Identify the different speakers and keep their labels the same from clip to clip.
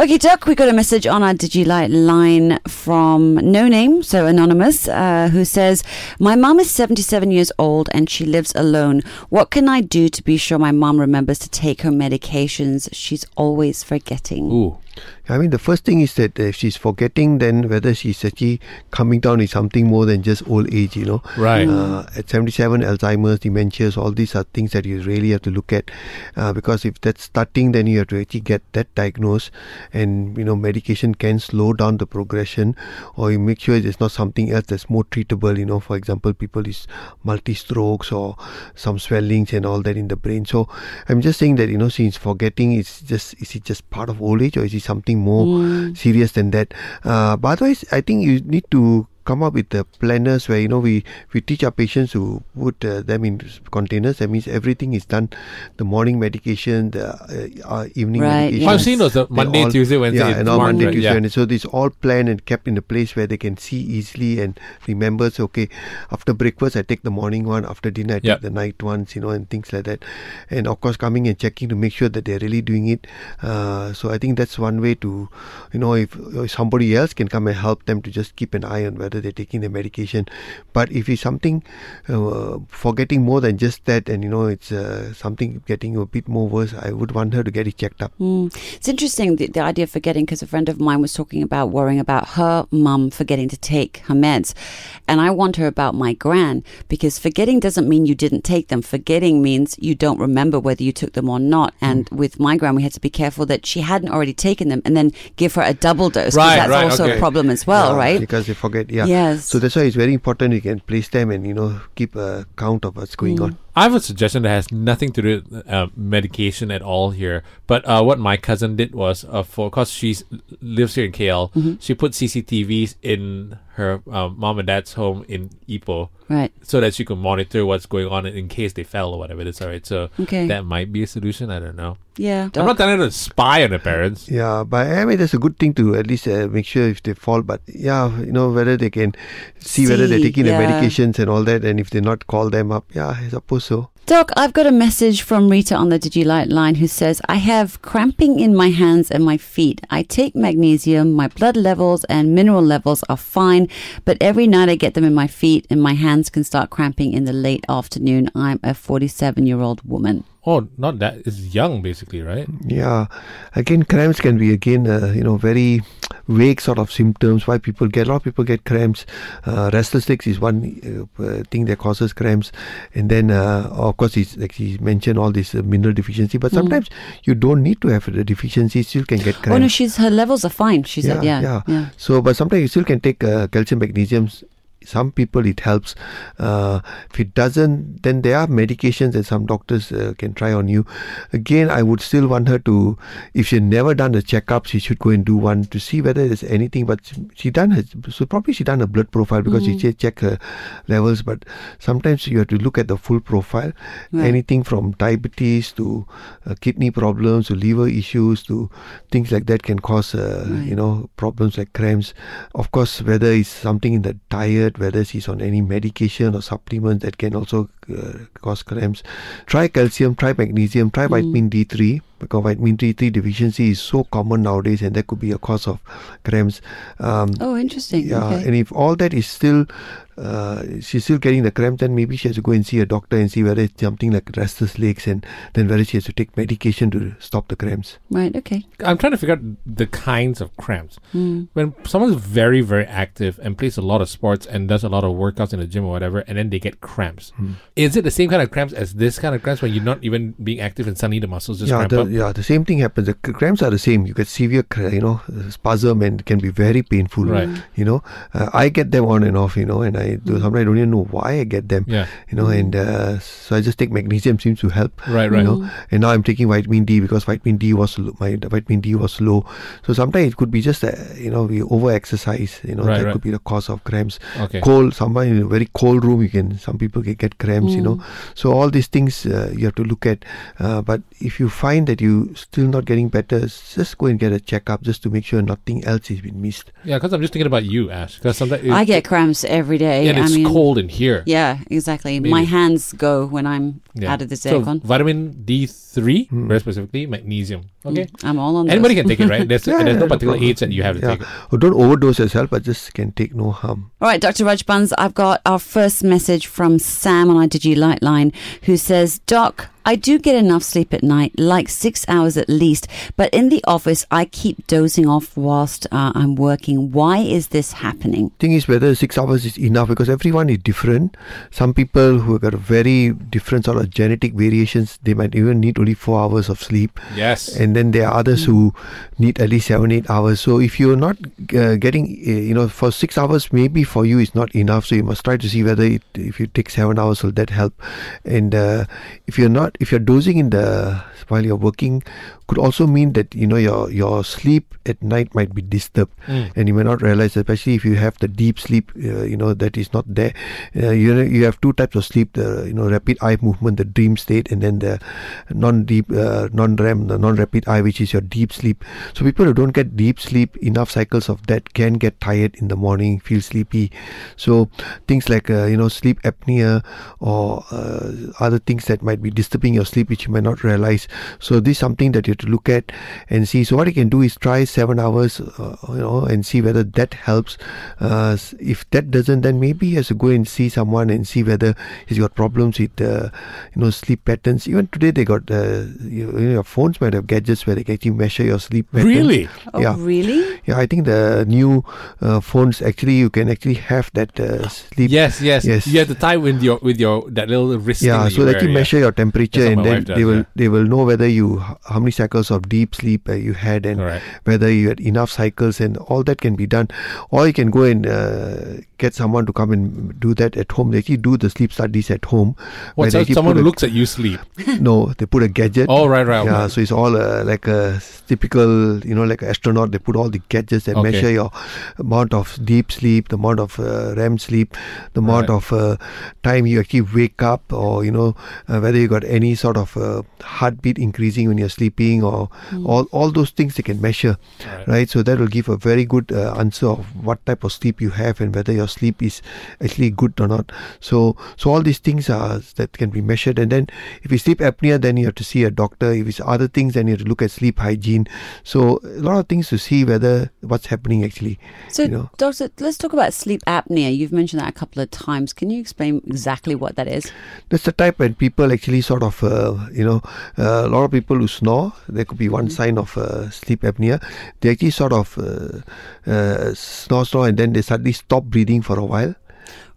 Speaker 1: Okay, Doc, we got a message on our DigiLight line from no name, so anonymous, uh, who says, My mum is 77 years old and she lives alone. What can I do to be sure my mum remembers to take her medications? She's always forgetting.
Speaker 2: Ooh.
Speaker 3: I mean, the first thing is that if she's forgetting, then whether she's actually coming down is something more than just old age, you know.
Speaker 2: Right.
Speaker 3: Uh, at 77, Alzheimer's, dementias, all these are things that you really have to look at. Uh, because if that's starting, then you have to actually get that diagnosed. And, you know, medication can slow down the progression or you make sure there's not something else that's more treatable, you know. For example, people is multi strokes or some swellings and all that in the brain. So I'm just saying that, you know, since forgetting is just, is it just part of old age or is it something more
Speaker 1: Mm.
Speaker 3: serious than that. Uh, but otherwise, I think you need to come up with the planners where you know we we teach our patients to put uh, them in containers. That means everything is done. The morning medication, the uh, uh, evening
Speaker 1: Right,
Speaker 3: medication.
Speaker 1: yes.
Speaker 2: I've seen those uh,
Speaker 3: they
Speaker 2: Monday,
Speaker 3: all-
Speaker 2: Tuesday, Wednesday.
Speaker 3: Yeah, and all Monday,
Speaker 2: right?
Speaker 3: Tuesday,
Speaker 2: yeah.
Speaker 3: Wednesday. So this all planned and kept in a place where they can see easily and remember. So okay, after breakfast I take the morning one. After dinner I take
Speaker 2: Yep.
Speaker 3: the night ones. You know, and things like that. And of course, coming and checking to make sure that they're really doing it. Uh, so I think that's one way to, you know, if, if somebody else can come and help them to just keep an eye on whether they're taking the medication. But if it's something uh, forgetting more than just that, and you know, it's uh, something getting a bit more worse, I would want her to get it checked up.
Speaker 1: Mm. It's interesting the, the idea of forgetting because a friend of mine was talking about worrying about her mum forgetting to take her meds. And I want her about my gran because forgetting doesn't mean you didn't take them. Forgetting means you don't remember whether you took them or not. And with my gran, we had to be careful that she hadn't already taken them and then give her a double dose because
Speaker 2: Right,
Speaker 1: that's
Speaker 2: right,
Speaker 1: also
Speaker 2: okay.
Speaker 1: a problem as well,
Speaker 3: Yeah,
Speaker 1: right?
Speaker 3: Because they forget. Yeah.
Speaker 1: Yes.
Speaker 3: So that's why it's very important you can place them and you know keep a count of what's going
Speaker 1: Mm.
Speaker 3: on.
Speaker 2: I have a suggestion that has nothing to do with uh, medication at all here. But uh, what my cousin did was, uh, for because she lives here in KL,
Speaker 1: Mm-hmm.
Speaker 2: she put CCTVs in her uh, mom and dad's home in Ipoh
Speaker 1: Right.
Speaker 2: so that you can monitor what's going on in case they fell or whatever. It's alright. So
Speaker 1: Okay.
Speaker 2: that might be a solution. I don't know.
Speaker 1: Yeah.
Speaker 2: I'm not telling her to spy on her parents.
Speaker 3: Yeah, but I mean that's a good thing to at least uh, make sure if they fall. But yeah, you know whether they can see, whether they're taking
Speaker 1: yeah.
Speaker 3: the medications and all that, and if they not call them up. Yeah, I suppose so.
Speaker 1: Doc, I've got a message from Rita on the DigiLight line who says, I have cramping in my hands and my feet. I take magnesium, my blood levels and mineral levels are fine, but every night I get them in my feet and my hands can start cramping in the late afternoon. I'm a 47 year old woman.
Speaker 2: Oh, not that. It's young, basically, right?
Speaker 3: Yeah, again, cramps can be again uh, you know very vague sort of symptoms. Why people get a lot of people get cramps. Uh, restless legs is one uh, uh, thing that causes cramps, and then uh, of course it's like he mentioned all this uh, mineral deficiency. But sometimes you don't need to have the deficiency. Still can get cramps.
Speaker 1: Mm. Oh no, she's her levels are fine. She said, yeah,
Speaker 3: yeah.
Speaker 1: yeah.
Speaker 3: So, but sometimes you still can take uh, calcium, magnesium. Some people it helps. Uh, if it doesn't, then there are medications that some doctors uh, can try on you. Again, I would still want her to, if she never done a checkup, she should go and do one to see whether there's anything. But she done her, so probably she done a blood profile because she said check her levels. But sometimes you have to look at the full profile.
Speaker 1: Right.
Speaker 3: Anything from diabetes to uh, kidney problems to liver issues to things like that can cause uh,
Speaker 1: Right.
Speaker 3: you know problems like cramps. Of course, whether it's something in the diet, whether she's on any medication or supplements that can also uh, cause cramps. Try calcium, try magnesium, try vitamin D3 because vitamin D3 deficiency is so common nowadays and that could be a cause of cramps. Um,
Speaker 1: Oh, interesting.
Speaker 3: yeah,
Speaker 1: okay.
Speaker 3: and if all that is still, uh, she's still getting the cramp, then maybe she has to go and see a doctor and see whether it's something like restless legs, and then whether she has to take medication to stop the cramps.
Speaker 1: Right, okay.
Speaker 2: I'm trying to figure out the kinds of cramps.
Speaker 1: Mm.
Speaker 2: When someone's very, very active and plays a lot of sports and does a lot of workouts in the gym or whatever, and then they get cramps,
Speaker 3: Hmm.
Speaker 2: is it the same kind of cramps as this kind of cramps when you're not even being active and suddenly the muscles just
Speaker 3: yeah,
Speaker 2: cramp
Speaker 3: the,
Speaker 2: up?
Speaker 3: yeah, the same thing happens. The cramps are the same. You get severe, cr- you know, uh, spasm and can be very painful.
Speaker 2: Right.
Speaker 3: You know, uh, I get them on and off. You know, and I do, sometimes I don't even know why I get them.
Speaker 2: Yeah.
Speaker 3: You know, and uh, so I just take magnesium. Seems to help.
Speaker 2: Right,
Speaker 3: you
Speaker 2: right.
Speaker 3: know. And now I'm taking vitamin D because vitamin D was low, my vitamin D was low. So sometimes it could be just uh, you know we over exercise. You know
Speaker 2: Right,
Speaker 3: that
Speaker 2: right.
Speaker 3: could be the cause of cramps.
Speaker 2: Okay.
Speaker 3: Cold, somewhere in a very cold room, you can some people can get cramps. You know,
Speaker 1: Mm.
Speaker 3: so all these things uh, you have to look at. Uh, but if you find that you still not getting better, just go and get a checkup just to make sure nothing else has been missed.
Speaker 2: Yeah, because I'm just thinking about you, Ash. Because sometimes
Speaker 1: I get cramps every day.
Speaker 2: And it's
Speaker 1: I mean,
Speaker 2: cold in here.
Speaker 1: Yeah, exactly.
Speaker 2: Maybe.
Speaker 1: My hands go when I'm
Speaker 2: Yeah.
Speaker 1: out of this
Speaker 2: So
Speaker 1: aircon.
Speaker 2: vitamin D3,
Speaker 3: Hmm.
Speaker 2: very specifically, magnesium. Okay.
Speaker 1: I'm all on
Speaker 2: Anybody
Speaker 1: this.
Speaker 2: can take it, right? There's,
Speaker 3: Yeah,
Speaker 2: there's
Speaker 3: yeah,
Speaker 2: no
Speaker 3: no
Speaker 2: particular
Speaker 3: problem.
Speaker 2: age that you have to
Speaker 3: Yeah.
Speaker 2: take it.
Speaker 3: Oh, don't overdose yourself, but just can take no harm.
Speaker 1: All right, Dr. Rajbans, I've got our first message from Sam on our Digi Light line who says, Doc, I do get enough sleep at night, like six hours at least, but in the office I keep dozing off whilst uh, I'm working. Why is this happening?
Speaker 3: thing is whether six hours is enough because everyone is different. Some people who have got a very different sort of genetic variations, they might even need only four hours of sleep.
Speaker 2: Yes.
Speaker 3: and then there are others who need at least seven eight hours. So if you're not uh, getting uh, you know for six hours maybe for you is not enough. So you must try to see whether it, if you take seven hours will that help? And uh, if you're not if you're dozing in the while you're working could also mean that you know your your sleep at night might be disturbed.
Speaker 2: Mm.
Speaker 3: and you may not realize especially if you have the deep sleep uh, you know that is not there. Uh, you know you have two types of sleep the you know rapid eye movement the dream state and then the non deep uh, non REM the non rapid eye which is your deep sleep. So people who don't get deep sleep enough cycles of that can get tired in the morning feel sleepy. So things like uh, you know sleep apnea or uh, other things that might be disturbing your sleep which you might not realize. So this is something that you have to look at and see. So what you can do is try seven hours uh, you know and see whether that helps. Uh, if that doesn't then maybe you have to go and see someone and see whether he's got problems with uh, you know sleep patterns. Even today they got uh, you know, your phones might have gadgets where they can actually measure your sleep pattern
Speaker 2: Really?
Speaker 1: Oh,
Speaker 3: Yeah.
Speaker 1: really?
Speaker 3: yeah i think the new uh, phones actually you can actually have that uh, sleep
Speaker 2: Yes, yes,
Speaker 3: Yes.
Speaker 2: You have to tie with your with your that little wrist.
Speaker 3: yeah
Speaker 2: thing
Speaker 3: so
Speaker 2: that
Speaker 3: they
Speaker 2: you
Speaker 3: can
Speaker 2: yeah.
Speaker 3: measure your temperature and then
Speaker 2: does,
Speaker 3: they will
Speaker 2: yeah.
Speaker 3: they will know whether you h- how many cycles of deep sleep uh, you had and
Speaker 2: Correct.
Speaker 3: whether you had enough cycles and all that can be done or you can go and uh, get someone to come and do that at home they actually do the sleep studies at home where
Speaker 2: What? So someone
Speaker 3: put
Speaker 2: who
Speaker 3: a-
Speaker 2: looks at you sleep.
Speaker 3: no they put a gadget
Speaker 2: Oh, right, right.
Speaker 3: yeah,
Speaker 2: okay.
Speaker 3: so it's all uh, like a typical, you know, like an astronaut. They put all the gadgets that
Speaker 2: Okay.
Speaker 3: measure your amount of deep sleep, the amount of uh, REM sleep, the amount
Speaker 2: Right.
Speaker 3: of uh, time you actually wake up, or you know, uh, whether you got any sort of uh, heartbeat increasing when you're sleeping, or all all those things they can measure,
Speaker 2: Right.
Speaker 3: right? So that will give a very good uh, answer of what type of sleep you have and whether your sleep is actually good or not. So so all these things are that can be measured, and then if you sleep apnea, then you have to see a doctor. If it's other things, then you have to look at sleep hygiene. So a lot of things to see whether what's happening actually.
Speaker 1: So,
Speaker 3: you know.
Speaker 1: Doctor, let's talk about sleep apnea. You've mentioned that a couple of times. Can you explain exactly what that is?
Speaker 3: That's the type when people actually sort of, uh, you know, uh, a lot of people who snore, there could be one
Speaker 1: Mm-hmm.
Speaker 3: sign of uh, sleep apnea. They actually sort of uh, uh, snore, snore, and then they suddenly stop breathing for a while.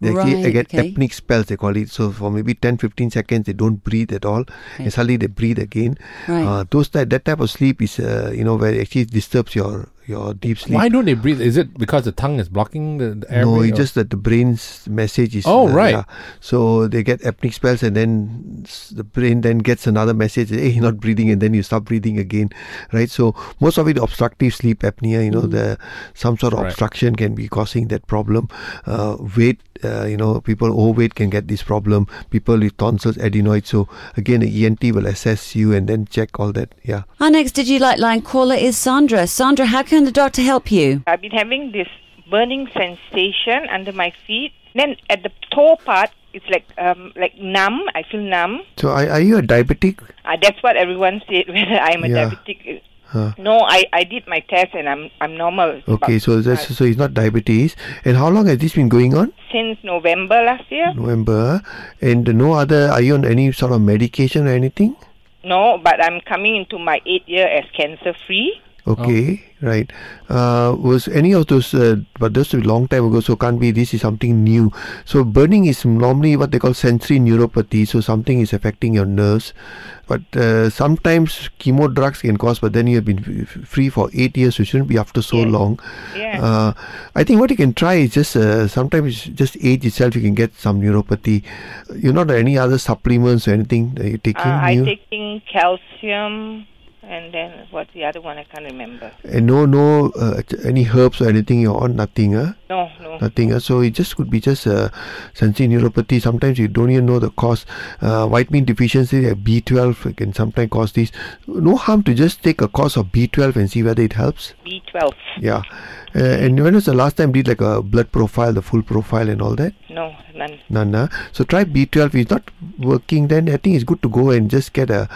Speaker 3: They actually
Speaker 1: Right,
Speaker 3: get
Speaker 1: okay.
Speaker 3: apneic spells, they call it. So for maybe 10 15 seconds, they don't breathe at all. And suddenly they breathe again.
Speaker 1: Right.
Speaker 3: Uh, those type, that type of sleep is, uh, you know, where it actually disturbs your, your deep sleep.
Speaker 2: Why don't they breathe? Is it because the tongue is blocking the, the airway?
Speaker 3: No, it's
Speaker 2: or-
Speaker 3: just that the brain's message is.
Speaker 2: Oh, right.
Speaker 3: yeah. So they get apneic spells, and then the brain then gets another message. Hey, you're not breathing, and then you stop breathing again, right? So most of it obstructive sleep apnea. You know, the some sort of
Speaker 2: Right.
Speaker 3: obstruction can be causing that problem. Uh, weight, uh, you know, people overweight can get this problem. People with tonsils, adenoids. So again, the ENT will assess you and then check all that. Yeah.
Speaker 1: Our next Digi Light line caller is Sandra. Sandra, how can the doctor help you?
Speaker 4: I've been having this burning sensation under my feet. Then at the toe part, it's like um, like numb. I feel numb.
Speaker 3: So are, are you a diabetic?
Speaker 4: Uh, that's what everyone said. Whether I'm a
Speaker 3: Yeah.
Speaker 4: diabetic.
Speaker 3: Huh.
Speaker 4: No, I, I did my test and I'm I'm normal.
Speaker 3: Okay, so that's so it's not diabetes. And how long has this been going on?
Speaker 4: since November last year.
Speaker 3: November. And no other, are you on any sort of medication or anything?
Speaker 4: No, but I'm coming into my eighth year as cancer free.
Speaker 3: Okay, right. Uh, was any of those, uh, but those a long time ago, so can't be this is something new. So burning is normally what they call sensory neuropathy, so something is affecting your nerves. But uh, sometimes chemo drugs can cause, but then you have been free for eight years, so you shouldn't be after so
Speaker 4: Yes.
Speaker 3: long.
Speaker 4: Yeah.
Speaker 3: Uh, I think what you can try is just uh, sometimes just age itself, you can get some neuropathy. You're not any other supplements or anything that you're taking?
Speaker 4: uh, I'm
Speaker 3: new?
Speaker 4: taking calcium and then what's the other one? I can't remember.
Speaker 3: and no, no, uh, any herbs or anything you're on? Nothing, huh?
Speaker 4: No, no,
Speaker 3: Nothing. Uh, so it just could be just uh, sensory neuropathy. Sometimes you don't even know the cause. Uh, vitamin deficiency, like B12, can sometimes cause this. No harm to just take a course of B12 and see whether it helps.
Speaker 4: B12.
Speaker 3: Yeah. Uh, and when was the last time did like a blood profile, the full profile and all that?
Speaker 4: No, none.
Speaker 3: None. huh? So try B12. If it's not working, then I think it's good to go and just get a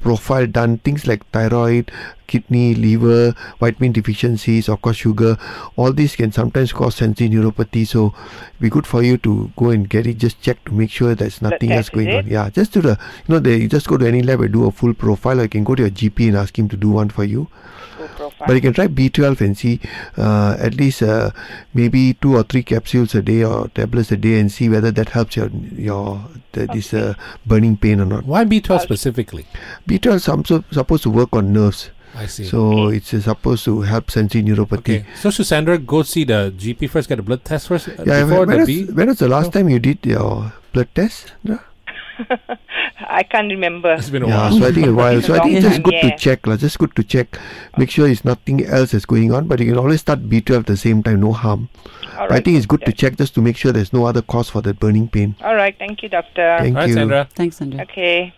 Speaker 3: profile done. Things like thyroid, kidney, liver, vitamin deficiencies, of course sugar. All these can sometimes cause sensory neuropathy. So be good for you to go and get it just checked to make sure there's nothing else
Speaker 4: test, is
Speaker 3: going on. Yeah, just to the you know they you just go to any lab and do a full profile, or you can go to your GP and ask him to do one for you.
Speaker 4: Full profile.
Speaker 3: But you can try B12 and see uh, at least uh, maybe two or three capsules a day or tablets a day and see whether that helps your your the, this uh, burning pain or not.
Speaker 2: Why B12 specifically?
Speaker 3: B12 is supposed to work on nerves,
Speaker 2: I see.
Speaker 3: so it's uh, supposed to help sensory neuropathy.
Speaker 2: okay. So should Sandra go see the GP first, get a blood test first uh,
Speaker 3: Yeah,
Speaker 2: before
Speaker 3: when,
Speaker 2: the
Speaker 3: was,
Speaker 2: B?
Speaker 3: when was the last time you did your blood test? No?
Speaker 4: I can't remember.
Speaker 2: It's been a
Speaker 3: Yeah,
Speaker 2: while.
Speaker 3: so I think a while. So I think it's just good to check, lah. Just good to check. Make sure it's nothing else is going on, but you can always start B12 at the same time, no harm.
Speaker 4: All
Speaker 3: But I think it's good to check just to make sure there's no other cause for that burning pain.
Speaker 4: All right. Thank you, doctor.
Speaker 3: Thank
Speaker 2: All right,
Speaker 3: you.
Speaker 2: Sandra.
Speaker 1: Thanks, Sandra.
Speaker 4: Okay.